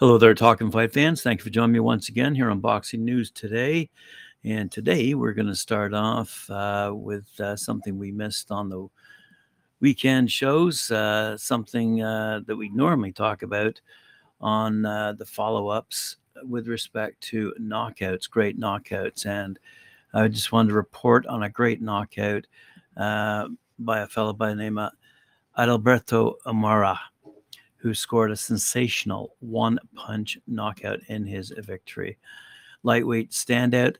Hello there, Talking Fight fans. Thank you for joining me once again here on Boxing News today. And today we're going to start off uh, with uh, something we missed on the weekend shows, uh, something uh, that we normally talk about on uh, the follow ups with respect to knockouts, great knockouts. And I just wanted to report on a great knockout uh, by a fellow by the name of Idalberto Umara who scored a sensational one punch knockout in his victory. Lightweight standout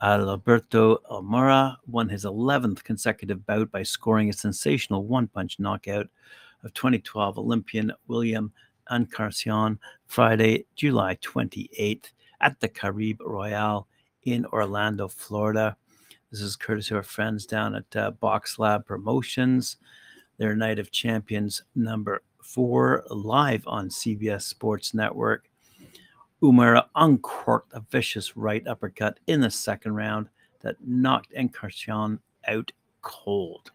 Alberto Almora won his 11th consecutive bout by scoring a sensational one punch knockout of 2012 Olympian William Encarnacion Friday, July 28th at the Caribe Royale in Orlando, Florida. This is courtesy of our friends down at uh, Box Lab Promotions. Their Night of Champions number four live on CBS Sports Network. Umara uncorked a vicious right uppercut in the second round that knocked Encarnacion out cold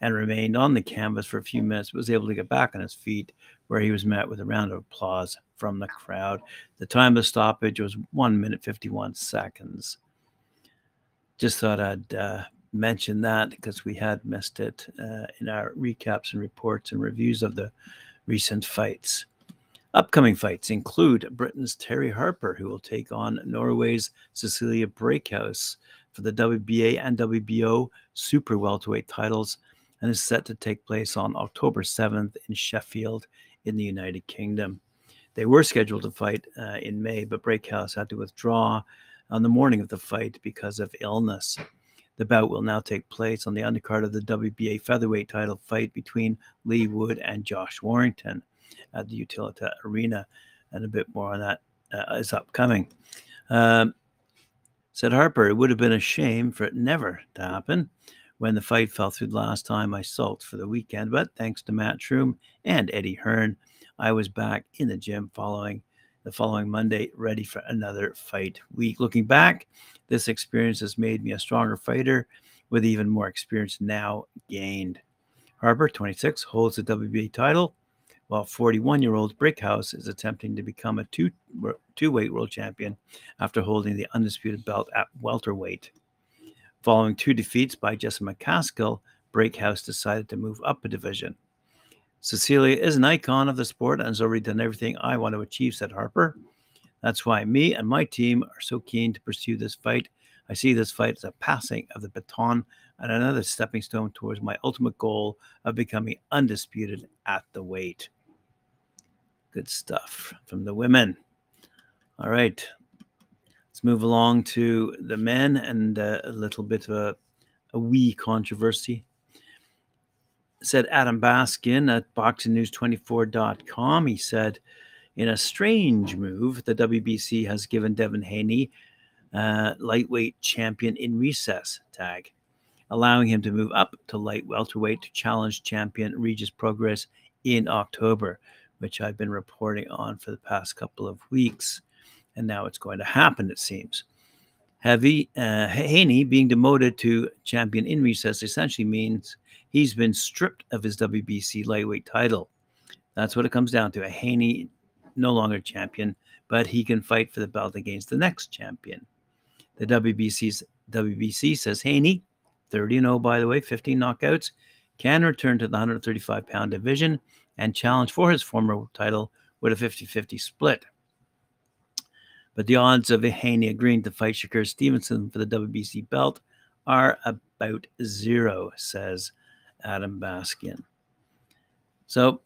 and remained on the canvas for a few minutes, was able to get back on his feet, where he was met with a round of applause from the crowd. The time of stoppage was one minute 51 seconds. Just thought I'd uh, mention that because we had missed it uh, in our recaps and reports and reviews of the recent fights. Upcoming fights include Britain's Terri Harper, who will take on Norway's Cecilia Braekhus for the WBA and WBO super welterweight titles and is set to take place on October 7th in Sheffield in the United Kingdom. They were scheduled to fight uh, in May, but Braekhus had to withdraw on the morning of the fight because of illness. The bout will now take place on the undercard of the WBA featherweight title fight between Leigh Wood and Josh Warrington at the Utilita Arena. And a bit more on that uh, is upcoming. Um, said Harper, it would have been a shame for it never to happen when the fight fell through the last time I sulked for the weekend. But thanks to Matchroom and Eddie Hearn, I was back in the gym following the following Monday, ready for another fight week. Looking back, this experience has made me a stronger fighter with even more experience now gained. Harper, 26, holds the WBA title, while 41 year old Braekhus is attempting to become a two, two weight world champion after holding the undisputed belt at welterweight. Following two defeats by Jessica McCaskill, Brækhus decided to move up a division. Cecilia is an icon of the sport and has already done everything I want to achieve, said Harper. That's why me and my team are so keen to pursue this fight. I see this fight as a passing of the baton and another stepping stone towards my ultimate goal of becoming undisputed at the weight. Good stuff from the women. All right. Let's move along to the men and uh, a little bit of a, a wee controversy said Adam Baskin at boxingnews24.com. He said, in a strange move, the WBC has given Devin Haney uh, lightweight champion in recess tag, allowing him to move up to light welterweight to challenge champion Regis Prograis in October, which I've been reporting on for the past couple of weeks. And now it's going to happen, it seems. Heavy uh, Haney being demoted to champion in recess essentially means he's been stripped of his WBC lightweight title. That's what it comes down to. A Haney no longer champion, but he can fight for the belt against the next champion. The WBC's WBC says Haney, 30 0 by the way, 15 knockouts, can return to the 135 pound division and challenge for his former title with a 50 50 split. But the odds of Haney agreeing to fight Shakur Stevenson for the WBC belt are about zero, says Adam Baskin. So,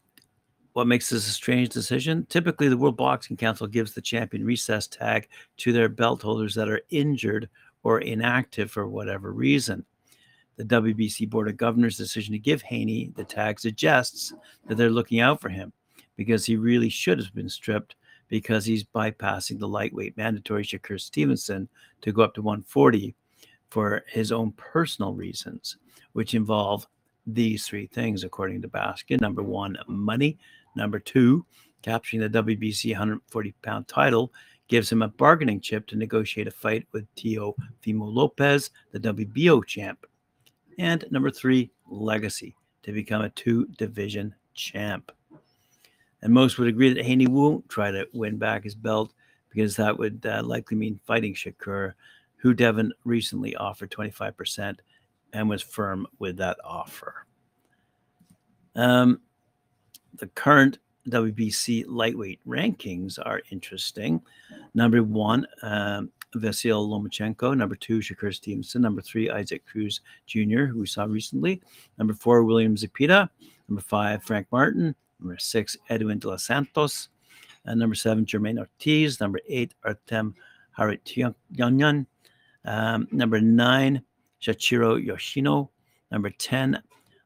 what makes this a strange decision? Typically, the World Boxing Council gives the champion recess tag to their belt holders that are injured or inactive for whatever reason. The WBC Board of Governors' decision to give Haney the tag suggests that they're looking out for him because he really should have been stripped because he's bypassing the lightweight mandatory Shakur Stevenson to go up to 140 for his own personal reasons, which involve these three things, according to Baskin. Number one, money. Number two, capturing the WBC 140 pound title gives him a bargaining chip to negotiate a fight with Teofimo Lopez, the WBO champ. And number three, legacy to become a two division champ. And most would agree that Haney won't try to win back his belt because that would uh, likely mean fighting Shakur, who Devin recently offered 25% and was firm with that offer. Um, the current WBC lightweight rankings are interesting. Number one, um, Vasyl Lomachenko. Number two, Shakur Stevenson. Number three, Isaac Cruz Jr., who we saw recently. Number four, William Zepeda. Number five, Frank Martin. Number six, Edwin De Los Santos. And number seven, Jermaine Ortiz. Number eight, Artem Harutyunyan. Um, number nine, Shuichiro Yoshino. Number 10,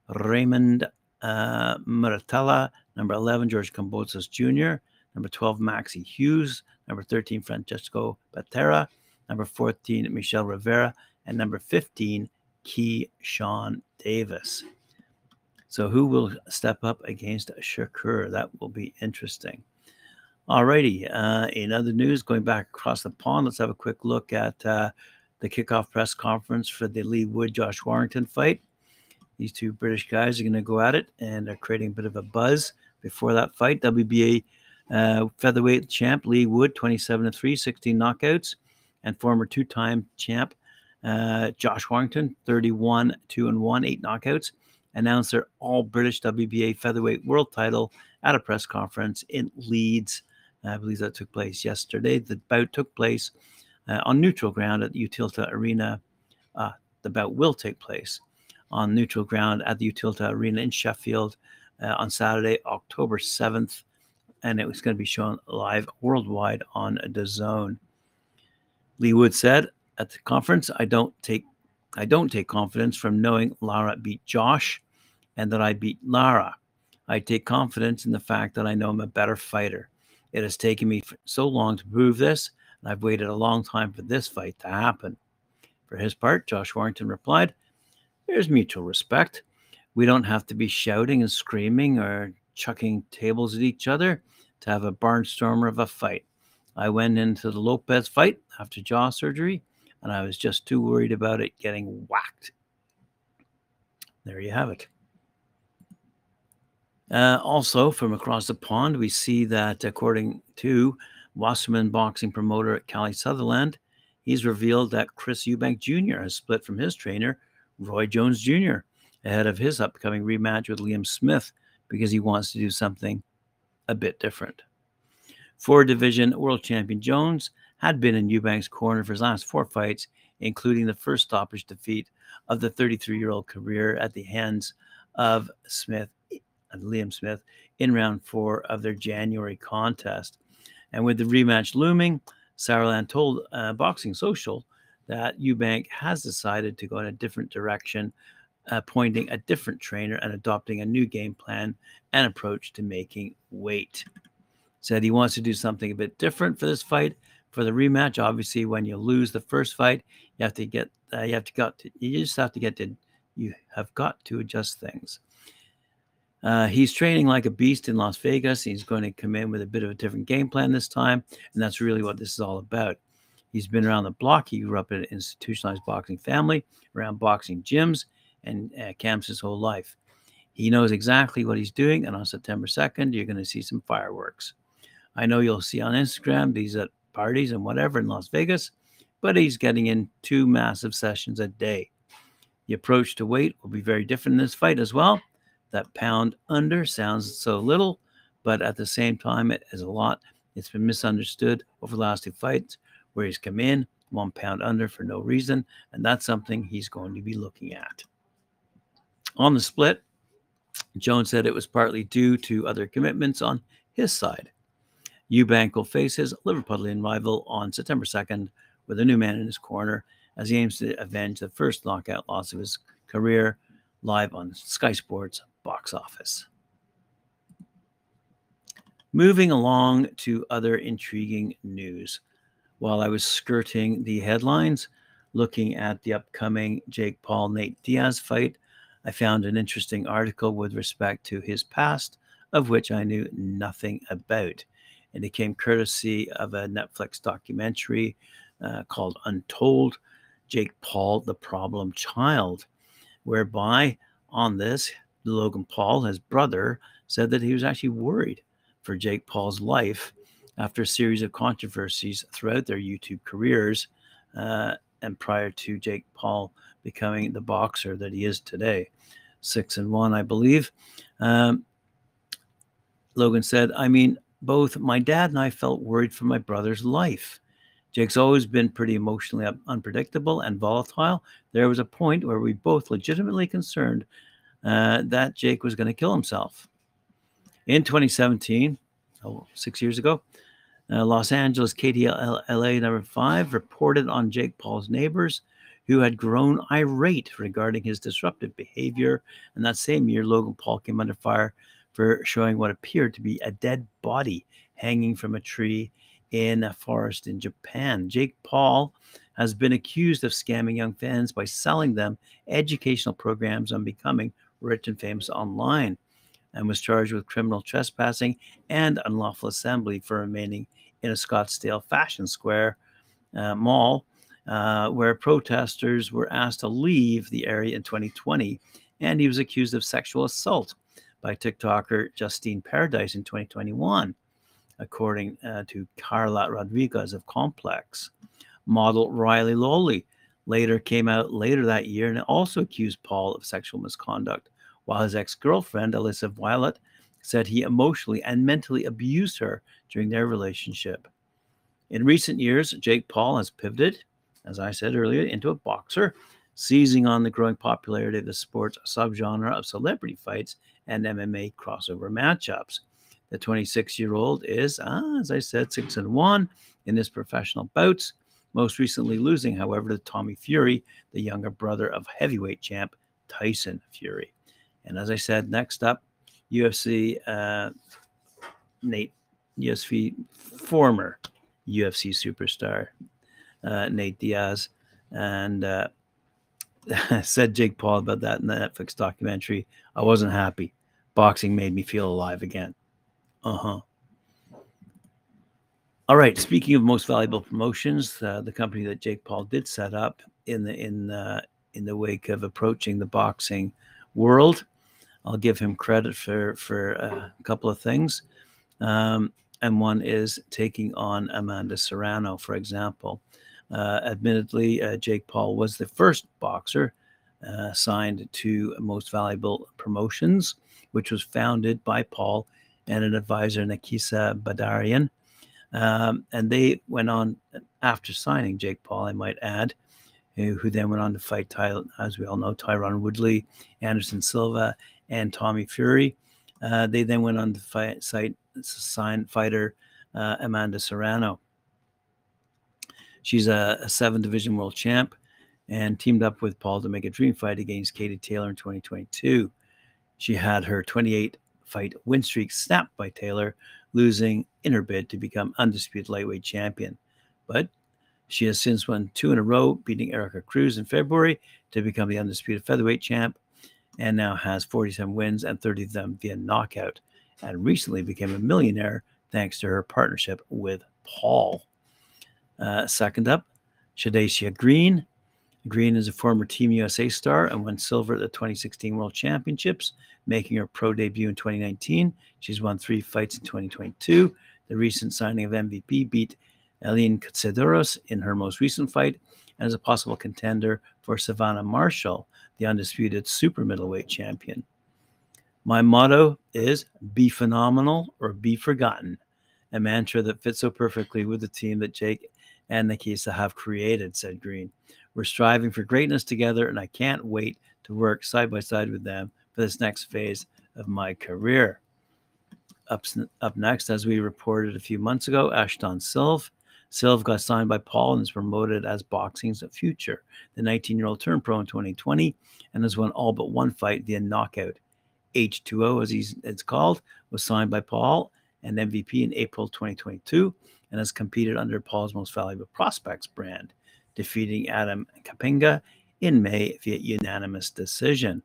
Raymond uh, Muratalla. Number 11, George Kambosos Jr. Number 12, Maxi Hughes. Number 13, Francesco Patera. Number 14, Michel Rivera. And number 15, Key Sean Davis. So, who will step up against Shakur? That will be interesting. Alrighty. Uh, in other news, going back across the pond, let's have a quick look at uh, the kickoff press conference for the Leigh Wood Josh Warrington fight. These two British guys are going to go at it and are creating a bit of a buzz before that fight. WBA uh, featherweight champ Leigh Wood, 27 to 3, 16 knockouts, and former two time champ uh, Josh Warrington, 31 2 and 1, 8 knockouts, announced their all British WBA featherweight world title at a press conference in Leeds. I believe that took place yesterday. The bout took place uh, on neutral ground at the Utilita Arena. Uh, the bout will take place on neutral ground at the Utilita Arena in Sheffield uh, on Saturday, October 7th. And it was going to be shown live worldwide on the Zone. Leigh Wood said at the conference, I don't take I don't take confidence from knowing Lara beat Josh and that I beat Lara. I take confidence in the fact that I know I'm a better fighter. It has taken me so long to prove this, I've waited a long time for this fight to happen. For his part, Josh Warrington replied, There's mutual respect. We don't have to be shouting and screaming or chucking tables at each other to have a barnstormer of a fight. I went into the Lopez fight after jaw surgery, and I was just too worried about it getting whacked. There you have it. Uh, also, from across the pond, we see that according to Wasserman boxing promoter Kalle Sauerland, he's revealed that Chris Eubank Jr. has split from his trainer, Roy Jones Jr., ahead of his upcoming rematch with Liam Smith because he wants to do something a bit different. Four division world champion Jones had been in Eubank's corner for his last four fights, including the first stoppage defeat of the 33 year old career at the hands of Smith Liam Smith in round four of their January contest. And with the rematch looming, Sauerland told uh, Boxing Social that Eubank has decided to go in a different direction, appointing a different trainer and adopting a new game plan and approach to making weight. Said he wants to do something a bit different for this fight. For the rematch, obviously, when you lose the first fight, you have to get, uh, you have to got, to, you just have to get to, you have got to adjust things. Uh, he's training like a beast in Las Vegas. He's going to come in with a bit of a different game plan this time, and that's really what this is all about. He's been around the block. He grew up in an institutionalized boxing family, around boxing gyms and uh, camps his whole life. He knows exactly what he's doing, and on September 2nd, you're going to see some fireworks. I know you'll see on Instagram these at parties and whatever in Las Vegas, but he's getting in two massive sessions a day. The approach to weight will be very different in this fight as well that pound under sounds so little, but at the same time, it is a lot. It's been misunderstood over the last two fights where he's come in one pound under for no reason, and that's something he's going to be looking at. On the split, Jones said it was partly due to other commitments on his side. Eubank will face his Liverpudlian rival on September 2nd with a new man in his corner as he aims to avenge the first knockout loss of his career live on Sky Sports box office. Moving along to other intriguing news. While I was skirting the headlines, looking at the upcoming Jake Paul Nate Diaz fight, I found an interesting article with respect to his past, of which I knew nothing about. And it came courtesy of a Netflix documentary uh, called Untold Jake Paul, the Problem Child, whereby on this, Logan Paul, his brother, said that he was actually worried for Jake Paul's life after a series of controversies throughout their YouTube careers uh, and prior to Jake Paul becoming the boxer that he is today. Six and one, I believe. Um, Logan said, I mean, both my dad and I felt worried for my brother's life. Jake's always been pretty emotionally unpredictable and volatile. There was a point where we both legitimately concerned uh, that Jake was going to kill himself. In 2017, oh, six years ago, uh, Los Angeles KTLA number five reported on Jake Paul's neighbors who had grown irate regarding his disruptive behavior. And that same year, Logan Paul came under fire for showing what appeared to be a dead body hanging from a tree in a forest in Japan. Jake Paul has been accused of scamming young fans by selling them educational programs on becoming rich and famous online and was charged with criminal trespassing and unlawful assembly for remaining in a Scottsdale Fashion Square uh, mall, uh, where protesters were asked to leave the area in 2020. And he was accused of sexual assault by TikToker Justine Paradise in 2021, according uh, to Carla Rodriguez of Complex. Model Riley Lowry later came out later that year and also accused Paul of sexual misconduct, while his ex girlfriend, Alyssa Violet, said he emotionally and mentally abused her during their relationship. In recent years, Jake Paul has pivoted, as I said earlier, into a boxer, seizing on the growing popularity of the sport's subgenre of celebrity fights and MMA crossover matchups. The 26 year old is, uh, as I said, 6 and 1 in his professional bouts, most recently losing, however, to Tommy Fury, the younger brother of heavyweight champ Tyson Fury. And as I said, next up, UFC uh, Nate, UFC former UFC superstar uh, Nate Diaz, and uh, said Jake Paul about that in the Netflix documentary. I wasn't happy. Boxing made me feel alive again. Uh huh. All right. Speaking of most valuable promotions, uh, the company that Jake Paul did set up in the in uh, in the wake of approaching the boxing world, I'll give him credit for for uh, a couple of things. Um, and one is taking on Amanda Serrano, for example. Uh, admittedly, uh, Jake Paul was the first boxer uh, signed to Most Valuable Promotions which was founded by Paul and an advisor, Nakisa Bidarian. Um, and they went on after signing Jake Paul, I might add, who, then went on to fight, Ty, as we all know, Tyron Woodley, Anderson Silva, and Tommy Fury. Uh, they then went on to fight, cite, sign fighter uh, Amanda Serrano. She's a, a seven division world champ and teamed up with Paul to make a dream fight against Katie Taylor in 2022. She had her 28 fight win streak snapped by Taylor, losing in her bid to become undisputed lightweight champion. But she has since won two in a row, beating Erika Cruz in February to become the undisputed featherweight champ, and now has 47 wins and 30 of them via knockout, and recently became a millionaire thanks to her partnership with Paul. Uh, second up, Shadasia Green Green is a former Team USA star and won silver at the 2016 World Championships, making her pro debut in 2019. She's won three fights in 2022. The recent signing of MVP beat Eileen Katsadoros in her most recent fight and is a possible contender for Savannah Marshall, the undisputed super middleweight champion. My motto is be phenomenal or be forgotten, a mantra that fits so perfectly with the team that Jake and Nakisa have created, said Green. We're striving for greatness together, and I can't wait to work side by side with them for this next phase of my career. Up, up next, as we reported a few months ago, Ashton Sylve. Silv got signed by Paul and is promoted as boxing's future. The 19 year old turned pro in 2020 and has won all but one fight via knockout. H2O, as he's, it's called, was signed by Paul and MVP in April 2022 and has competed under Paul's Most Valuable Prospects brand defeating Adam Kapinga in May via unanimous decision.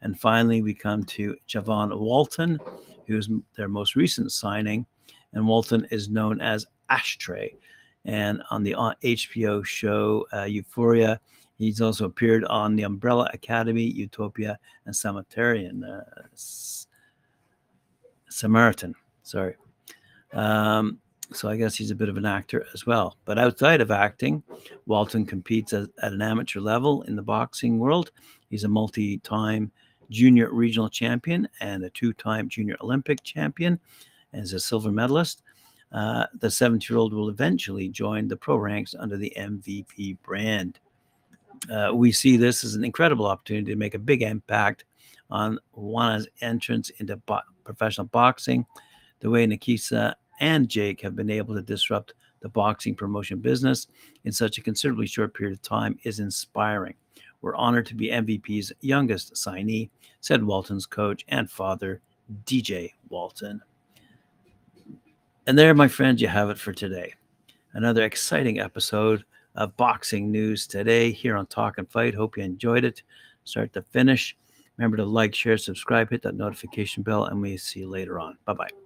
And finally, we come to Javon Walton, who's their most recent signing. And Walton is known as Ashtray. And on the HBO uh, show uh, Euphoria, he's also appeared on The Umbrella Academy, Utopia, and Samaritan. Uh, Samaritan, sorry. Um, so I guess he's a bit of an actor as well. But outside of acting, Walton competes at, at an amateur level in the boxing world. He's a multi time junior regional champion and a two time junior Olympic champion and is a silver medalist. Uh, the 70 year old will eventually join the pro ranks under the MVP brand. Uh, we see this as an incredible opportunity to make a big impact on Juana's entrance into bo- professional boxing. The way Nakisa and Jake have been able to disrupt the boxing promotion business in such a considerably short period of time is inspiring. We're honored to be MVP's youngest signee, said Walton's coach and father, DJ Walton. And there, my friends, you have it for today. Another exciting episode of boxing news today here on Talk and Fight. Hope you enjoyed it, start to finish. Remember to like, share, subscribe, hit that notification bell, and we see you later on. Bye bye.